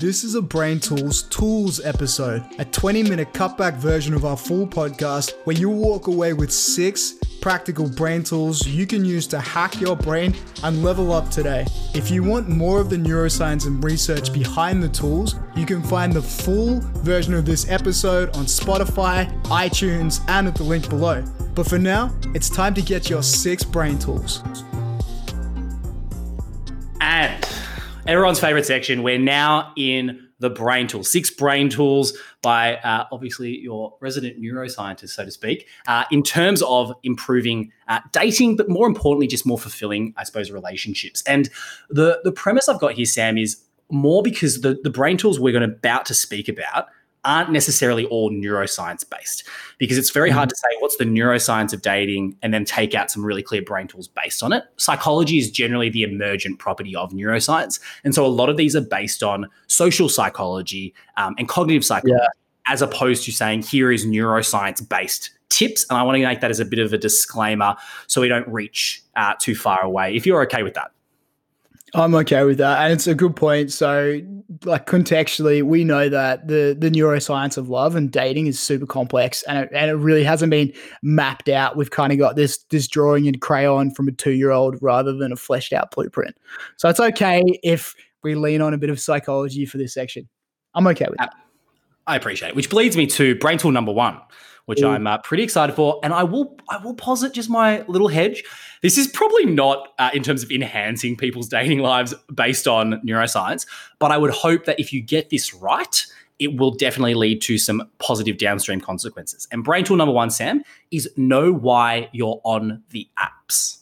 This is a Brain Tools Tools episode, a 20 minute cutback version of our full podcast where you'll walk away with six practical brain tools you can use to hack your brain and level up today. If you want more of the neuroscience and research behind the tools, you can find the full version of this episode on Spotify, iTunes, and at the link below. But for now, it's time to get your six brain tools. Everyone's favorite section. We're now in the brain tools, six brain tools by uh, obviously your resident neuroscientist, so to speak, uh, in terms of improving uh, dating, but more importantly, just more fulfilling, I suppose, relationships. And the the premise I've got here, Sam, is more because the the brain tools we're going to about to speak about aren't necessarily all neuroscience based because it's very hard to say what's the neuroscience of dating and then take out some really clear brain tools based on it. Psychology is generally the emergent property of neuroscience. And so a lot of these are based on social psychology um, and cognitive psychology, yeah. as opposed to saying here is neuroscience based tips. And I want to make that as a bit of a disclaimer so we don't reach uh, too far away, if you're okay with that. I'm okay with that, and it's a good point. So, like contextually, we know that the the neuroscience of love and dating is super complex, and it, and it really hasn't been mapped out. We've kind of got this this drawing in crayon from a two year old rather than a fleshed out blueprint. So it's okay if we lean on a bit of psychology for this section. I'm okay with that. I appreciate it. Which leads me to brain tool number one which Ooh. I'm uh, pretty excited for. And I will I will posit just my little hedge. This is probably not uh, in terms of enhancing people's dating lives based on neuroscience, but I would hope that if you get this right, it will definitely lead to some positive downstream consequences. And brain tool number one, Sam, is know why you're on the apps.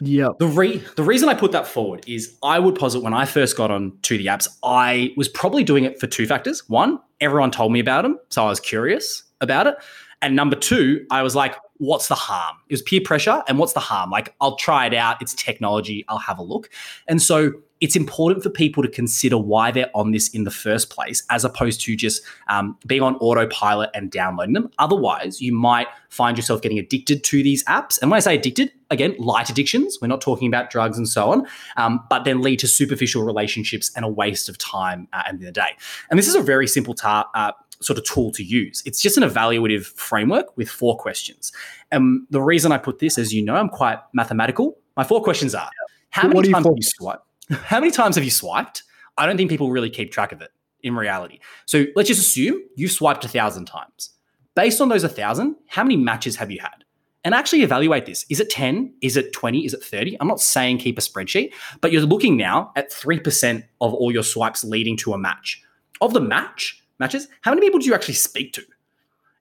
Yeah. The re- the reason I put that forward is I would posit when I first got on to the apps, I was probably doing it for two factors. One, everyone told me about them, so I was curious about it. And number two, I was like, what's the harm? It was peer pressure. And what's the harm? Like, I'll try it out. It's technology. I'll have a look. And so it's important for people to consider why they're on this in the first place, as opposed to just um, being on autopilot and downloading them. Otherwise, you might find yourself getting addicted to these apps. And when I say addicted, again, light addictions, we're not talking about drugs and so on, um, but then lead to superficial relationships and a waste of time uh, at the end of the day. And this is a very simple ta- uh, sort of tool to use. It's just an evaluative framework with four questions. And the reason I put this, as you know, I'm quite mathematical. My four questions are: How many times have you swiped? How many times have you swiped? I don't think people really keep track of it in reality. So let's just assume you've swiped a thousand times. Based on those a thousand, how many matches have you had? And actually evaluate this. Is it 10? Is it 20? Is it 30? I'm not saying keep a spreadsheet, but you're looking now at 3% of all your swipes leading to a match. Of the match, matches, how many people do you actually speak to?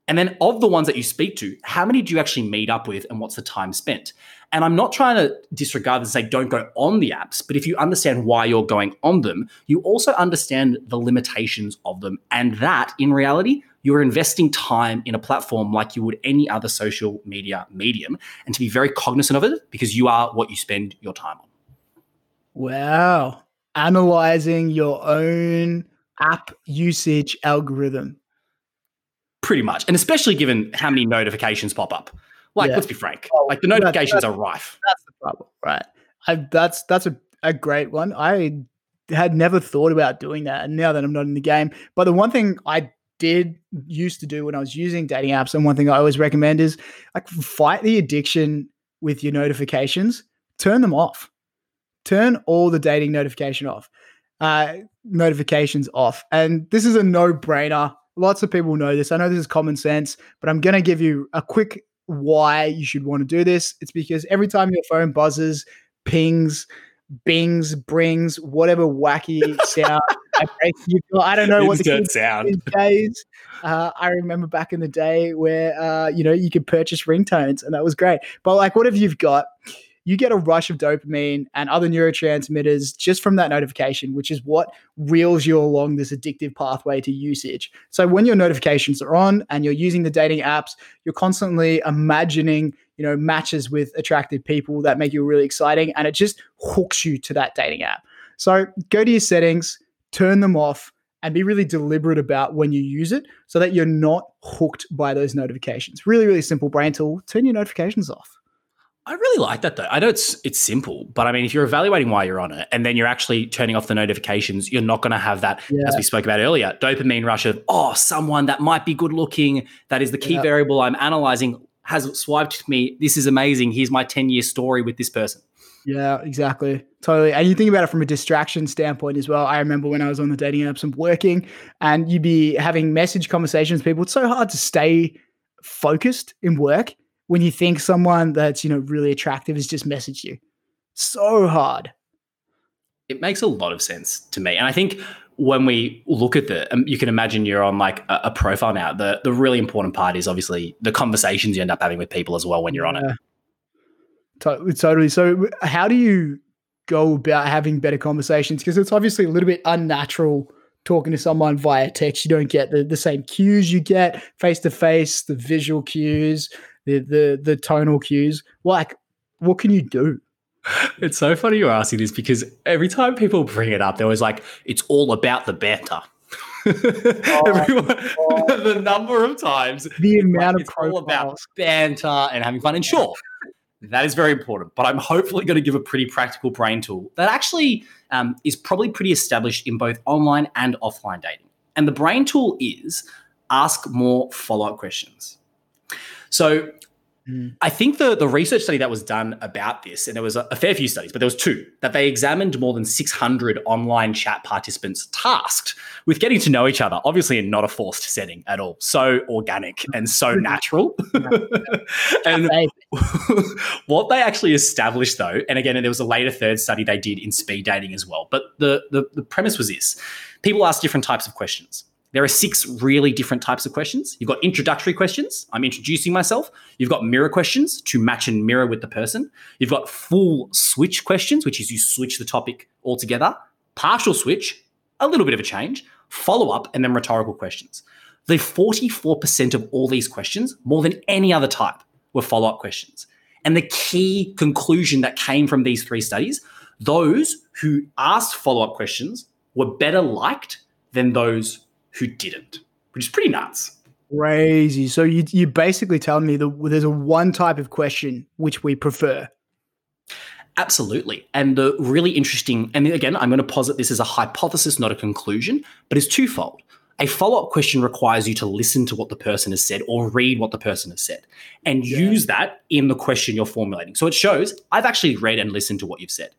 And then of the ones that you speak to, how many do you actually meet up with and what's the time spent? And I'm not trying to disregard and say don't go on the apps, but if you understand why you're going on them, you also understand the limitations of them. And that in reality, you're investing time in a platform like you would any other social media medium, and to be very cognizant of it because you are what you spend your time on. Wow. Analyzing your own app usage algorithm. Pretty much. And especially given how many notifications pop up. Like, yeah. let's be frank. Oh, like the notifications are rife. That's the problem, right? I, that's that's a, a great one. I had never thought about doing that, and now that I'm not in the game, but the one thing I did used to do when I was using dating apps, and one thing I always recommend is like fight the addiction with your notifications. Turn them off. Turn all the dating notification off uh, notifications off. And this is a no brainer. Lots of people know this. I know this is common sense, but I'm going to give you a quick why you should want to do this. It's because every time your phone buzzes, pings, bings, brings, whatever wacky sound. I don't know what the good sound days. Uh, I remember back in the day where uh, you know you could purchase ringtones, and that was great. But like, what if you've got you get a rush of dopamine and other neurotransmitters just from that notification, which is what reels you along this addictive pathway to usage. So when your notifications are on and you're using the dating apps, you're constantly imagining, you know, matches with attractive people that make you really exciting and it just hooks you to that dating app. So go to your settings, turn them off and be really deliberate about when you use it so that you're not hooked by those notifications. Really, really simple brain tool. Turn your notifications off. I really like that though. I know it's it's simple, but I mean, if you're evaluating why you're on it, and then you're actually turning off the notifications, you're not going to have that, Yeah. as we spoke about earlier, dopamine rush of oh, someone that might be good looking, that is the key Yeah. variable I'm analyzing, has swiped me. This is amazing. Here's my ten year story with this person. Yeah, exactly. Totally. And you think about it from a distraction standpoint as well. I remember when I was on the dating apps and working, and you'd be having message conversations with people. It's so hard to stay focused in work when you think someone that's, you know, really attractive has just messaged you. So hard. It makes a lot of sense to me, and I think when we look at the, um, you can imagine you're on like a, a profile now. The the really important part is obviously the conversations you end up having with people as well when you're on it. Yeah. To- Totally. So, how do you go about having better conversations? Because it's obviously a little bit unnatural talking to someone via text. You don't get the, the same cues you get face to face, the visual cues, the, the the tonal cues. Like, what can you do? It's so funny you're asking this because every time people bring it up, they're always like, it's all about the banter. Everyone, the number of times The amount like, of it's all about banter and having fun. And sure, that is very important. But I'm hopefully going to give a pretty practical brain tool that actually um, is probably pretty established in both online and offline dating. And the brain tool is ask more follow up questions. So Mm. I think the, the research study that was done about this, and there was a, a fair few studies, but there was two, that they examined more than 600 online chat participants tasked with getting to know each other, obviously in not a forced setting at all. So organic and so natural. and what they actually established though, and again, there was a later third study they did in speed dating as well. But the, the, the premise was this people ask different types of questions. There are six really different types of questions. You've got introductory questions. I'm introducing myself. You've got mirror questions to match and mirror with the person. You've got full switch questions, which is you switch the topic altogether. Partial switch, a little bit of a change. Follow up, and then rhetorical questions. The 44% of all these questions, more than any other type, were follow up questions. And the key conclusion that came from these three studies those who asked follow up questions were better liked than those who didn't, which is pretty nuts. crazy. So you you basically telling me that there's a one type of question which we prefer. Absolutely. And the really interesting, and again, I'm going to posit this as a hypothesis, not a conclusion, but it's twofold. A follow up question requires you to listen to what the person has said or read what the person has said and Yeah. use that in the question you're formulating. So it shows I've actually read and listened to what you've said.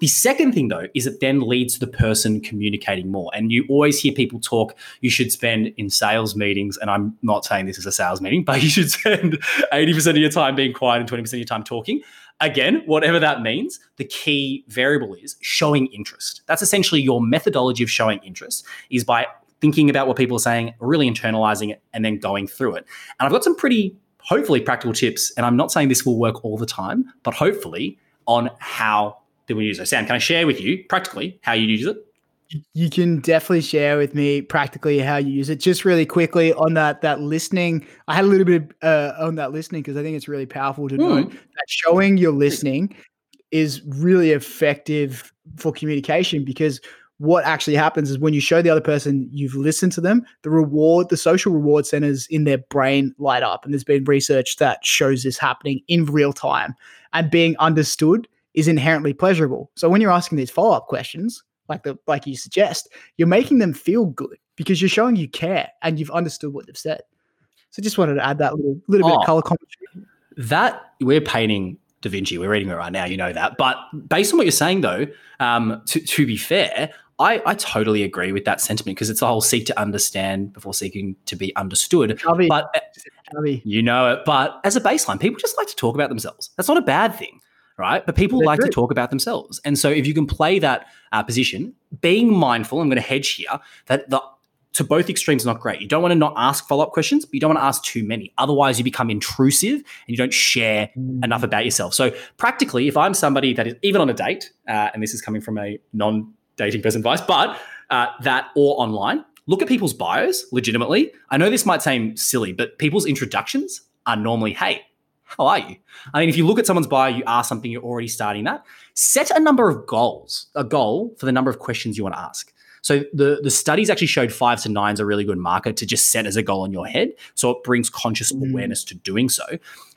The second thing, though, is it then leads to the person communicating more. And you always hear people talk, you should spend in sales meetings, and I'm not saying this is a sales meeting, but you should spend 80% of your time being quiet and 20% of your time talking. Again, whatever that means, the key variable is showing interest. That's essentially your methodology of showing interest is by thinking about what people are saying, really internalizing it, and then going through it. And I've got some pretty, hopefully, practical tips. And I'm not saying this will work all the time, but hopefully on how people use it. Sam, can I share with you practically how you use it? you can definitely share with me practically how you use it. Just really quickly on that that listening, I had a little bit uh, on that listening because I think it's really powerful to know Mm. that showing you're listening is really effective for communication because what actually happens is when you show the other person you've listened to them, the reward, the social reward centers in their brain light up. And there's been research that shows this happening in real time. And being understood is inherently pleasurable. So when you're asking these follow up questions, like the like you suggest, you're making them feel good because you're showing you care and you've understood what they've said. So just wanted to add that little little bit Oh. of color commentary. That we're painting Da Vinci. We're reading it right now. You know that. But based on what you're saying, though, um, to, to be fair, I, I totally agree with that sentiment because it's the whole seek to understand before seeking to be understood. Chubby, But chubby. you know it. But as a baseline, people just like to talk about themselves. That's not a bad thing, right? But people They like do. to talk about themselves. And so if you can play that uh, position, being mindful, I'm going to hedge here that the to both extremes not great. You don't want to not ask follow up questions, but you don't want to ask too many. Otherwise, you become intrusive and you don't share enough about yourself. So practically, if I'm somebody that is even on a date, uh, and this is coming from a non-dating person advice, but uh, that or online, look at people's bios legitimately. I know this might seem silly, but people's introductions are normally, "Hey, how are you?" I mean, if you look at someone's bio, you ask something, you're already starting that. Set a number of goals, a goal for the number of questions you want to ask. So the, the studies actually showed five to nine is a really good marker to just set as a goal in your head. So it brings conscious Mm. awareness to doing so.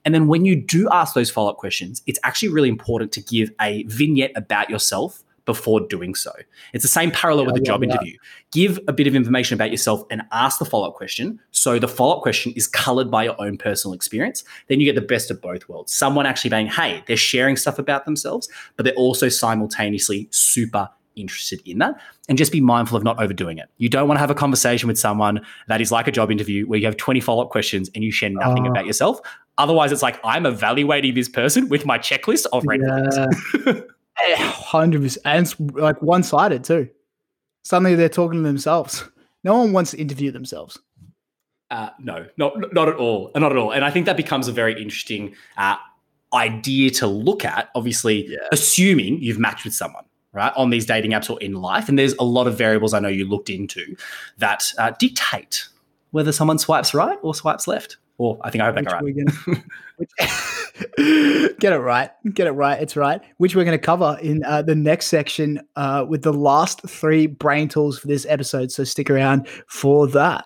And then when you do ask those follow up questions, it's actually really important to give a vignette about yourself before doing so. It's the same parallel Yeah, with the job that. interview. Give a bit of information about yourself and ask the follow up question. So the follow up question is colored by your own personal experience. Then you get the best of both worlds. Someone actually being, hey, they're sharing stuff about themselves, but they're also simultaneously super interested in that. And just be mindful of not overdoing it. You don't want to have a conversation with someone that is like a job interview where you have 20 follow up questions and you share nothing Oh. about yourself. Otherwise, it's like I'm evaluating this person with my checklist of red flags. Hundred percent, and it's like one sided too. Suddenly they're talking to themselves. No one wants to interview themselves. Uh, no, not not at all, not at all. And I think that becomes a very interesting uh, idea to look at. Obviously, Yeah. assuming you've matched with someone, right, on these dating apps or in life, and there's a lot of variables I know you looked into that uh, dictate whether someone swipes right or swipes left. Or I think I hope Which got right. get it right. Get it right. It's right. Which we're going to cover in uh, the next section uh, with the last three brain tools for this episode. So stick around for that.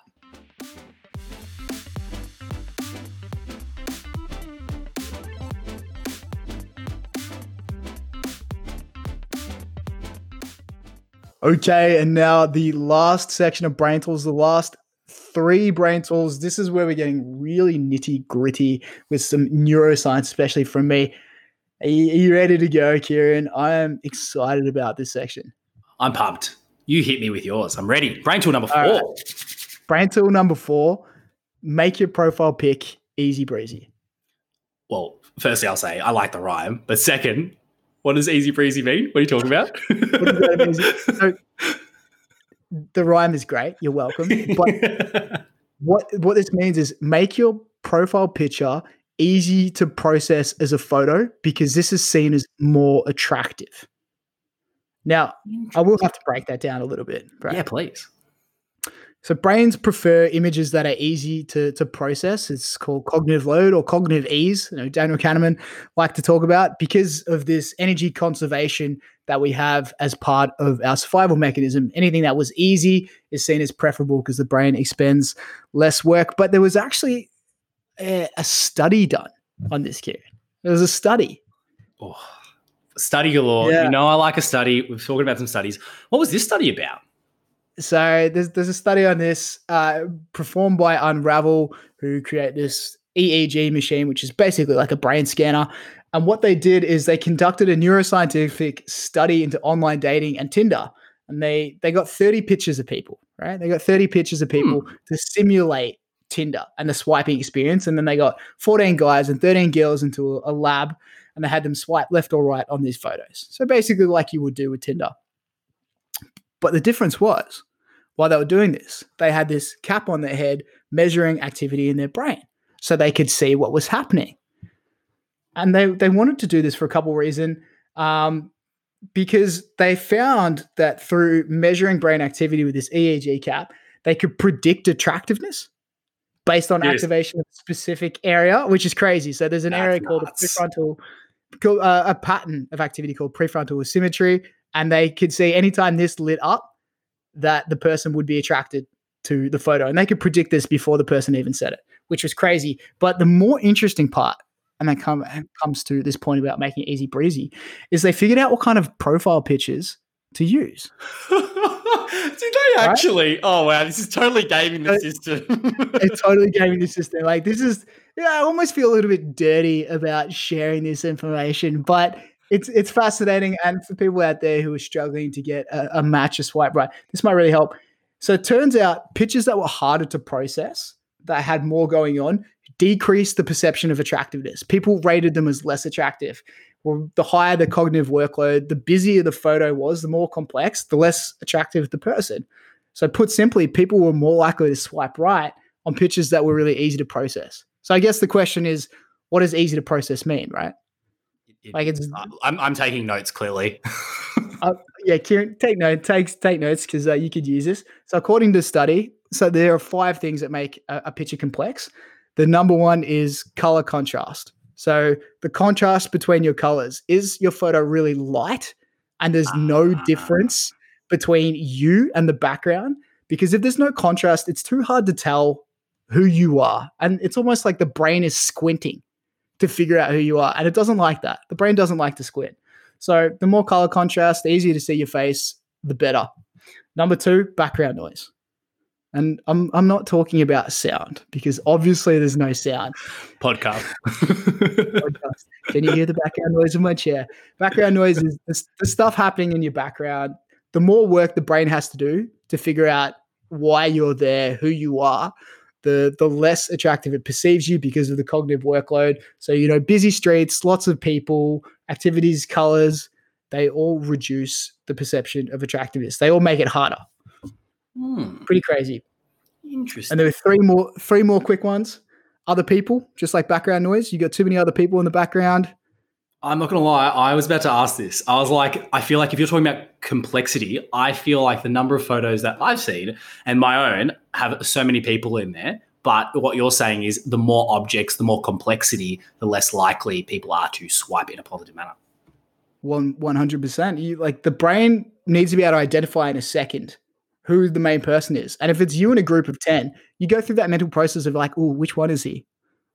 Okay, and now the last section of brain tools, the last three brain tools. This is where we're getting really nitty gritty with some neuroscience, especially from me. Are you, are you ready to go, Kieran? I am excited about this section. I'm pumped. You hit me with yours. I'm ready. Brain tool number four. Right. Brain tool number four make your profile pic easy breezy. Well, firstly, I'll say I like the rhyme, but second, what does easy breezy mean? What are you talking about? What does that mean? So, the rhyme is great. You're welcome. But what what this means is make your profile picture easy to process as a photo because this is seen as more attractive. Now, I will have to break that down a little bit. Right? yeah, please. So brains prefer images that are easy to, to process. It's called cognitive load or cognitive ease. You know, Daniel Kahneman like to talk about because of this energy conservation that we have as part of our survival mechanism. Anything that was easy is seen as preferable because the brain expends less work. But there was actually a, a study done on this, Kieran. There was a study. Oh, study galore. Yeah. You know, I like a study. We've talked about some studies. What was this study about? So there's there's a study on this uh, performed by Unravel, who create this EEG machine, which is basically like a brain scanner. And what they did is they conducted a neuroscientific study into online dating and Tinder, and they they got 30 pictures of people, right? They got 30 pictures of hmm. people to simulate Tinder and the swiping experience, and then they got 14 guys and 13 girls into a, a lab, and they had them swipe left or right on these photos. So basically, like you would do with Tinder. But the difference was, while they were doing this, they had this cap on their head measuring activity in their brain so they could see what was happening. And they, they wanted to do this for a couple of reasons. Um, because they found that through measuring brain activity with this EEG cap, they could predict attractiveness based on Yes. activation of a specific area, which is crazy. So there's an That's area called a prefrontal, uh, a pattern of activity called prefrontal asymmetry, and they could see anytime this lit up, that the person would be attracted to the photo, and they could predict this before the person even said it, which was crazy. But the more interesting part, and that come, comes to this point about making it easy breezy, is they figured out what kind of profile pictures to use. Did they actually? Oh wow, this is totally gaming the system. it totally me the system. Like this is, yeah, I almost feel a little bit dirty about sharing this information, but it's it's fascinating. And for people out there who are struggling to get a, a match or swipe right, this might really help. So it turns out pictures that were harder to process, that had more going on, decreased the perception of attractiveness. People rated them as less attractive. Well, the higher the cognitive workload, the busier the photo was, the more complex, the less attractive the person. So, put simply, people were more likely to swipe right on pictures that were really easy to process. So, I guess the question is, what does easy to process mean, right? Like it's I'm, I'm taking notes clearly. yeah, Kieran, take note, take take notes because uh, you could use this. So, according to the study, so there are five things that make a, a picture complex. The number one is color contrast. So, the contrast between your colors is your photo really light, and there's no Ah. difference between you and the background because if there's no contrast, it's too hard to tell who you are. And it's almost like the brain is squinting to figure out who you are. And it doesn't like that. The brain doesn't like to squint. So the more color contrast, the easier to see your face, the better. Number two, background noise. And I'm I'm not talking about sound because obviously there's no sound. Podcast. Podcast. Can you hear the background noise of my chair? Background noise is the, the stuff happening in your background. The more work the brain has to do to figure out why you're there, who you are, the the less attractive it perceives you because of the cognitive workload. So you know, busy streets, lots of people, activities, colors, they all reduce the perception of attractiveness. They all make it harder. Hmm, Pretty crazy. interesting. And there were three more three more quick ones. Other people, just like background noise. You got too many other people in the background. I'm not gonna lie. I was about to ask this. I was like, I feel like if you're talking about complexity, I feel like the number of photos that I've seen and my own have so many people in there. But what you're saying is, the more objects, the more complexity, the less likely people are to swipe in a positive manner. One one hundred percent. You like the brain needs to be able to identify in a second who the main person is. And if it's you in a group of ten, you go through that mental process of like, oh, which one is he?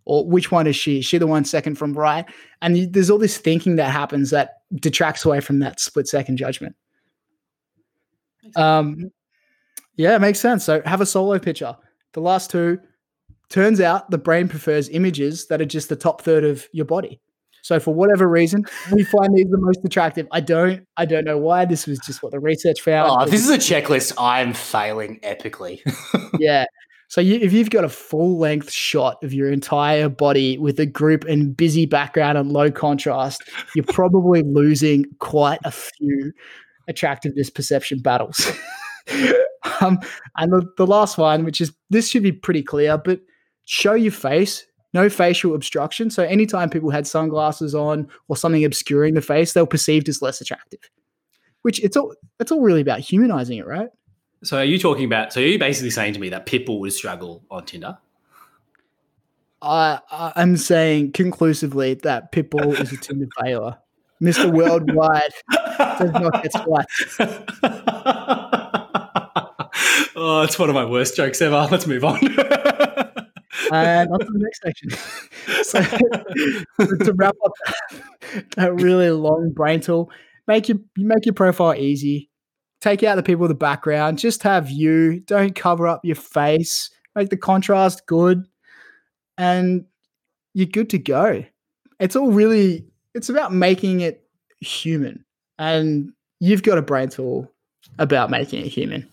Or which one is she? Is she the one second from right? And you, there's all this thinking that happens that detracts away from that split second judgment. Um, yeah, it makes sense. So have a solo picture. The last two, turns out the brain prefers images that are just the top third of your body. So for whatever reason, we find these the most attractive. I don't, I don't know why. This was just what the research found. Oh, this is a checklist, I'm failing epically. yeah. So you, if you've got a full length shot of your entire body with a group and busy background and low contrast, you're probably losing quite a few attractiveness perception battles. um, and the, the last one, which is this should be pretty clear, but show your face, no facial obstruction. So anytime people had sunglasses on or something obscuring the face, they were perceived as less attractive. Which it's all it's all really about humanizing it, right? So are you talking about? So are you basically saying to me that Pitbull would struggle on Tinder? I I- I'm saying conclusively that Pitbull is a Tinder failure. Mr. Worldwide does not get swiped. oh, it's one of my worst jokes ever. Let's move on. And on to the next section. so to wrap up that really long brain tool, make your you make your profile easy. Take out the people in the background. Just have you. Don't cover up your face. Make the contrast good, and you're good to go. It's all really. It's about making it human, and you've got a brain tool about making it human.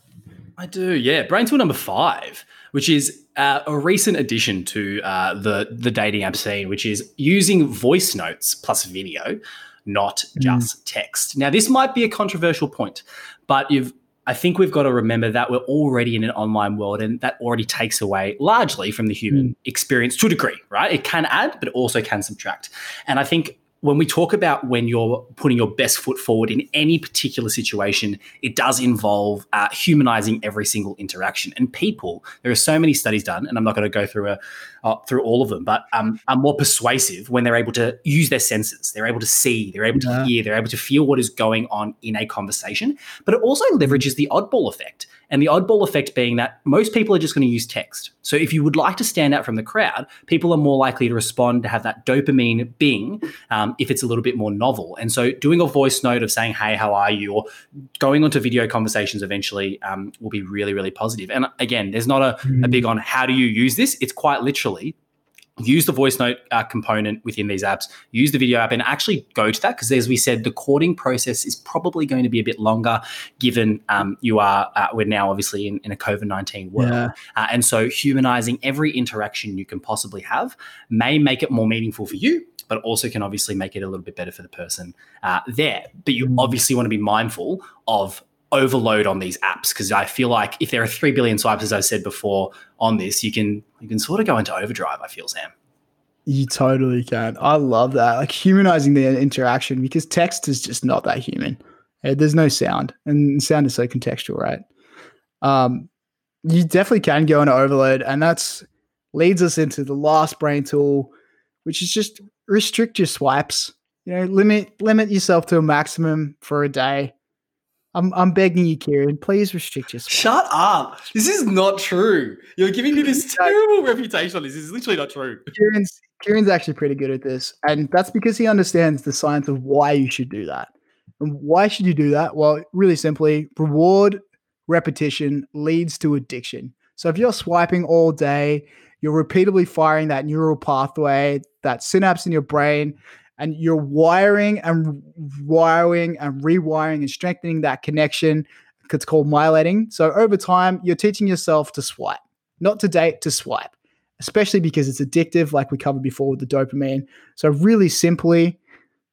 I do, yeah. Brain tool number five, which is uh, a recent addition to uh, the the dating app scene, which is using voice notes plus video, not just text. Now, this might be a controversial point, but you've. I think we've got to remember that we're already in an online world, and that already takes away largely from the human experience to a degree, right? It can add, but it also can subtract. And I think when we talk about when you're putting your best foot forward in any particular situation, it does involve uh, humanizing every single interaction. And people, there are so many studies done, and I'm not going to go through a uh, through all of them, but um, are more persuasive when they're able to use their senses. They're able to see, they're able to Yeah. hear, they're able to feel what is going on in a conversation. But it also leverages the oddball effect. And the oddball effect being that most people are just going to use text. So if you would like to stand out from the crowd, people are more likely to respond to have that dopamine bing um, if it's a little bit more novel. And so doing a voice note of saying, hey, how are you? Or going onto video conversations eventually um, will be really, really positive. And again, there's not a, a big on how do you use this. It's quite literally use the voice note uh, component within these apps, use the video app, and actually go to that because, as we said, the courting process is probably going to be a bit longer, given um, you are uh, we're now obviously in, in a COVID nineteen world, Yeah. uh, and so humanizing every interaction you can possibly have may make it more meaningful for you. But also can obviously make it a little bit better for the person uh, there. But you Mm. obviously want to be mindful of overload on these apps because I feel like if there are three billion swipes, as I said before, on this, you can you can sort of go into overdrive. I feel Sam. You totally can. I love that. Like humanizing the interaction because text is just not that human. Uh, There's no sound, and sound is so contextual, right? Um, you definitely can go into overload, and that's leads us into the last brain tool, which is just restrict your swipes. You know, limit limit yourself to a maximum for a day. I'm I'm begging you, Kieran. Please restrict yourself. Shut up. This is not true. You're giving me this terrible reputation on this. This is literally not true. Kieran's Kieran's actually pretty good at this, and that's because he understands the science of why you should do that. And why should you do that? Well, really simply, reward repetition leads to addiction. So if you're swiping all day, you're repeatedly firing that neural pathway, that synapse in your brain, and you're wiring and wiring and rewiring and strengthening that connection. It's called myelinating. So over time, you're teaching yourself to swipe, not to date, to swipe, especially because it's addictive, like we covered before with the dopamine. So really simply,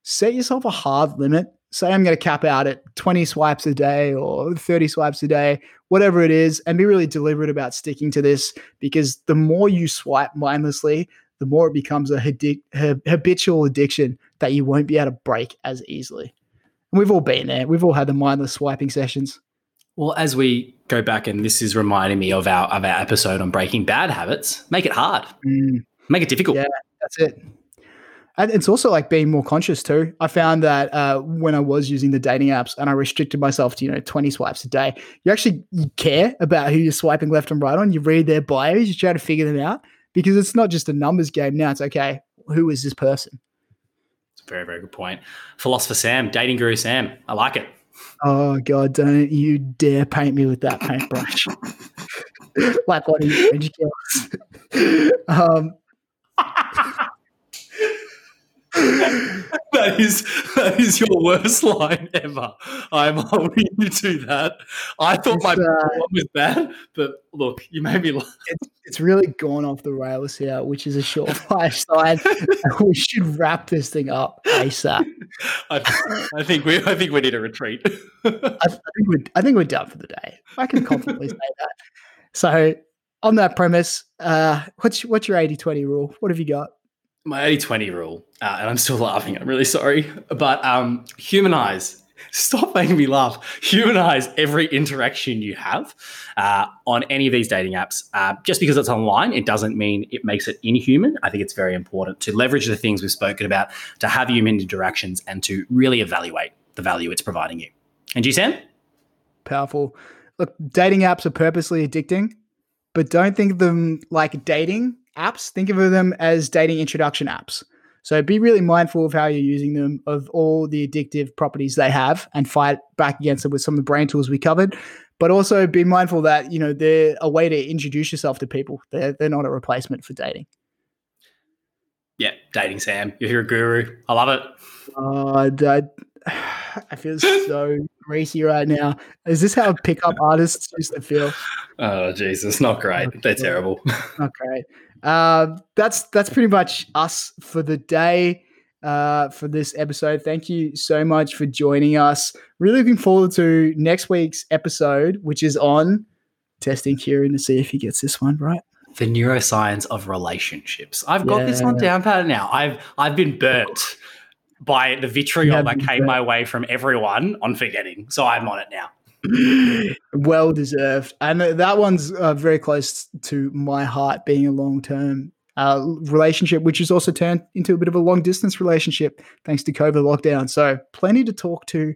set yourself a hard limit. Say I'm going to cap out at 20 swipes a day or 30 swipes a day, whatever it is, and be really deliberate about sticking to this because the more you swipe mindlessly, the more it becomes a habitual addiction that you won't be able to break as easily. And we've all been there. We've all had the mindless swiping sessions. Well, as we go back, and this is reminding me of our of our episode on breaking bad habits, make it hard, Mm, make it difficult. yeah, that's it. And it's also like being more conscious too. I found that uh, when I was using the dating apps and I restricted myself to you know twenty swipes a day, you actually you care about who you're swiping left and right on. You read their bios, you try to figure them out because it's not just a numbers game now. It's okay, who is this person? It's a very, very good point. Philosopher Sam, dating guru Sam. I like it. Oh God, don't you dare paint me with that paintbrush. like what are you French um, that is that is your worst line ever. I'm holding you to that. I thought my uh, was bad, but look, you made me laugh. it's, it's really gone off the rails here, which is a surefire sign. we should wrap this thing up ASAP. I, I think we I think we need a retreat. I, I think we're I think we're done for the day. I can confidently say that. So on that premise, uh, what's what's your 80-20 rule? What have you got? My 80-20 rule, uh, and I'm still laughing. I'm really sorry, but um, humanize. Stop making me laugh. Humanize every interaction you have uh, on any of these dating apps. Uh, just because it's online, it doesn't mean it makes it inhuman. I think it's very important to leverage the things we've spoken about to have human interactions and to really evaluate the value it's providing you. And you, Sam? Powerful. Look, dating apps are purposely addicting, but don't think of them like dating apps. Think of them as dating introduction apps. So be really mindful of how you're using them, of all the addictive properties they have, and fight back against it with some of the brain tools we covered. But also be mindful that you know they're a way to introduce yourself to people. They're they're not a replacement for dating. Yeah, dating Sam. You're a guru. I love it. Uh, that, I feel so greasy right now. Is this how pickup artists used to feel? Oh, Jesus. Not great. They're terrible. Okay. Uh, that's that's pretty much us for the day. Uh, for this episode, thank you so much for joining us. Really looking forward to next week's episode, which is on testing Kieran to see if he gets this one right. the neuroscience of relationships. I've got this on down pat now. I've I've been burnt by the vitriol that came burnt. my way from everyone on forgetting. So I'm on it now. Well deserved, and that one's uh, very close to my heart, being a long term uh, relationship, which has also turned into a bit of a long distance relationship thanks to COVID lockdown. So plenty to talk to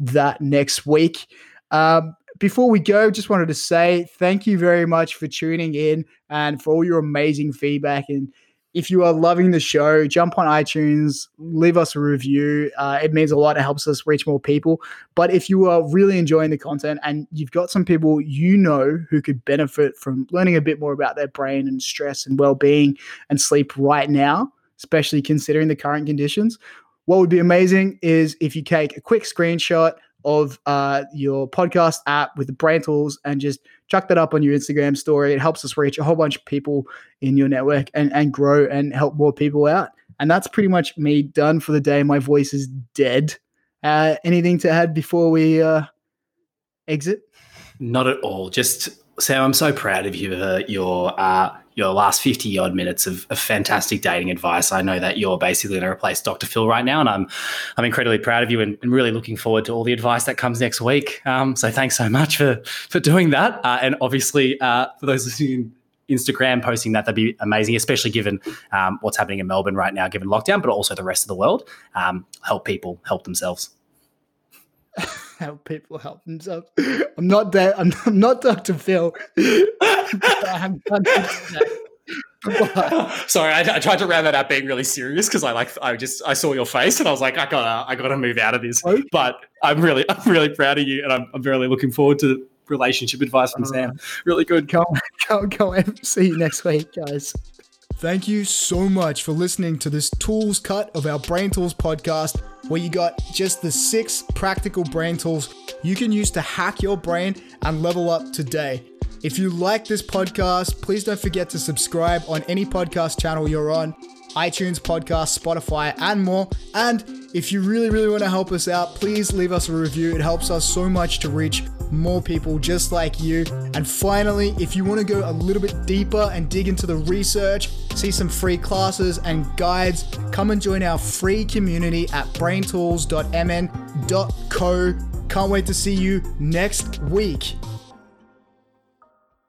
that next week. Um, before we go, just wanted to say thank you very much for tuning in and for all your amazing feedback. And if you are loving the show, jump on iTunes, leave us a review. Uh, it means a lot. It helps us reach more people. But if you are really enjoying the content and you've got some people you know who could benefit from learning a bit more about their brain and stress and well being and sleep right now, especially considering the current conditions, what would be amazing is if you take a quick screenshot of uh, your podcast app with the brain tools and just chuck that up on your Instagram story. It helps us reach a whole bunch of people in your network and, and grow and help more people out. And that's pretty much me done for the day. My voice is dead. Uh, anything to add before we uh, exit? Not at all. Just Sam, I'm so proud of you for your uh, your last 50 odd minutes of, of fantastic dating advice. I know that you're basically going to replace Dr. Phil right now, and I'm I'm incredibly proud of you and, and really looking forward to all the advice that comes next week. Um, so thanks so much for for doing that, uh, and obviously uh, for those listening. In Instagram posting that that'd be amazing, especially given um, what's happening in Melbourne right now, given lockdown, but also the rest of the world. Um, help people help themselves. help people help themselves. I'm not there. I'm, I'm not Dr. Phil. I have done Sorry, I, I, tried to round that out being really serious because I like I just I saw your face and I was like I gotta I gotta move out of this. Okay. But I'm really I'm really proud of you and I'm, I'm really looking forward to relationship advice from uh, Sam. Really good. Go go go. See you next week, guys. Thank you so much for listening to this tools cut of our Brain Tools podcast, where you got just the six practical brain tools you can use to hack your brain and level up today. If you like this podcast, please don't forget to subscribe on any podcast channel you're on iTunes, podcast, Spotify, and more. And if you really, really want to help us out, please leave us a review. It helps us so much to reach more people just like you. And finally, if you want to go a little bit deeper and dig into the research, see some free classes and guides, come and join our free community at braintools.mn.co. Can't wait to see you next week.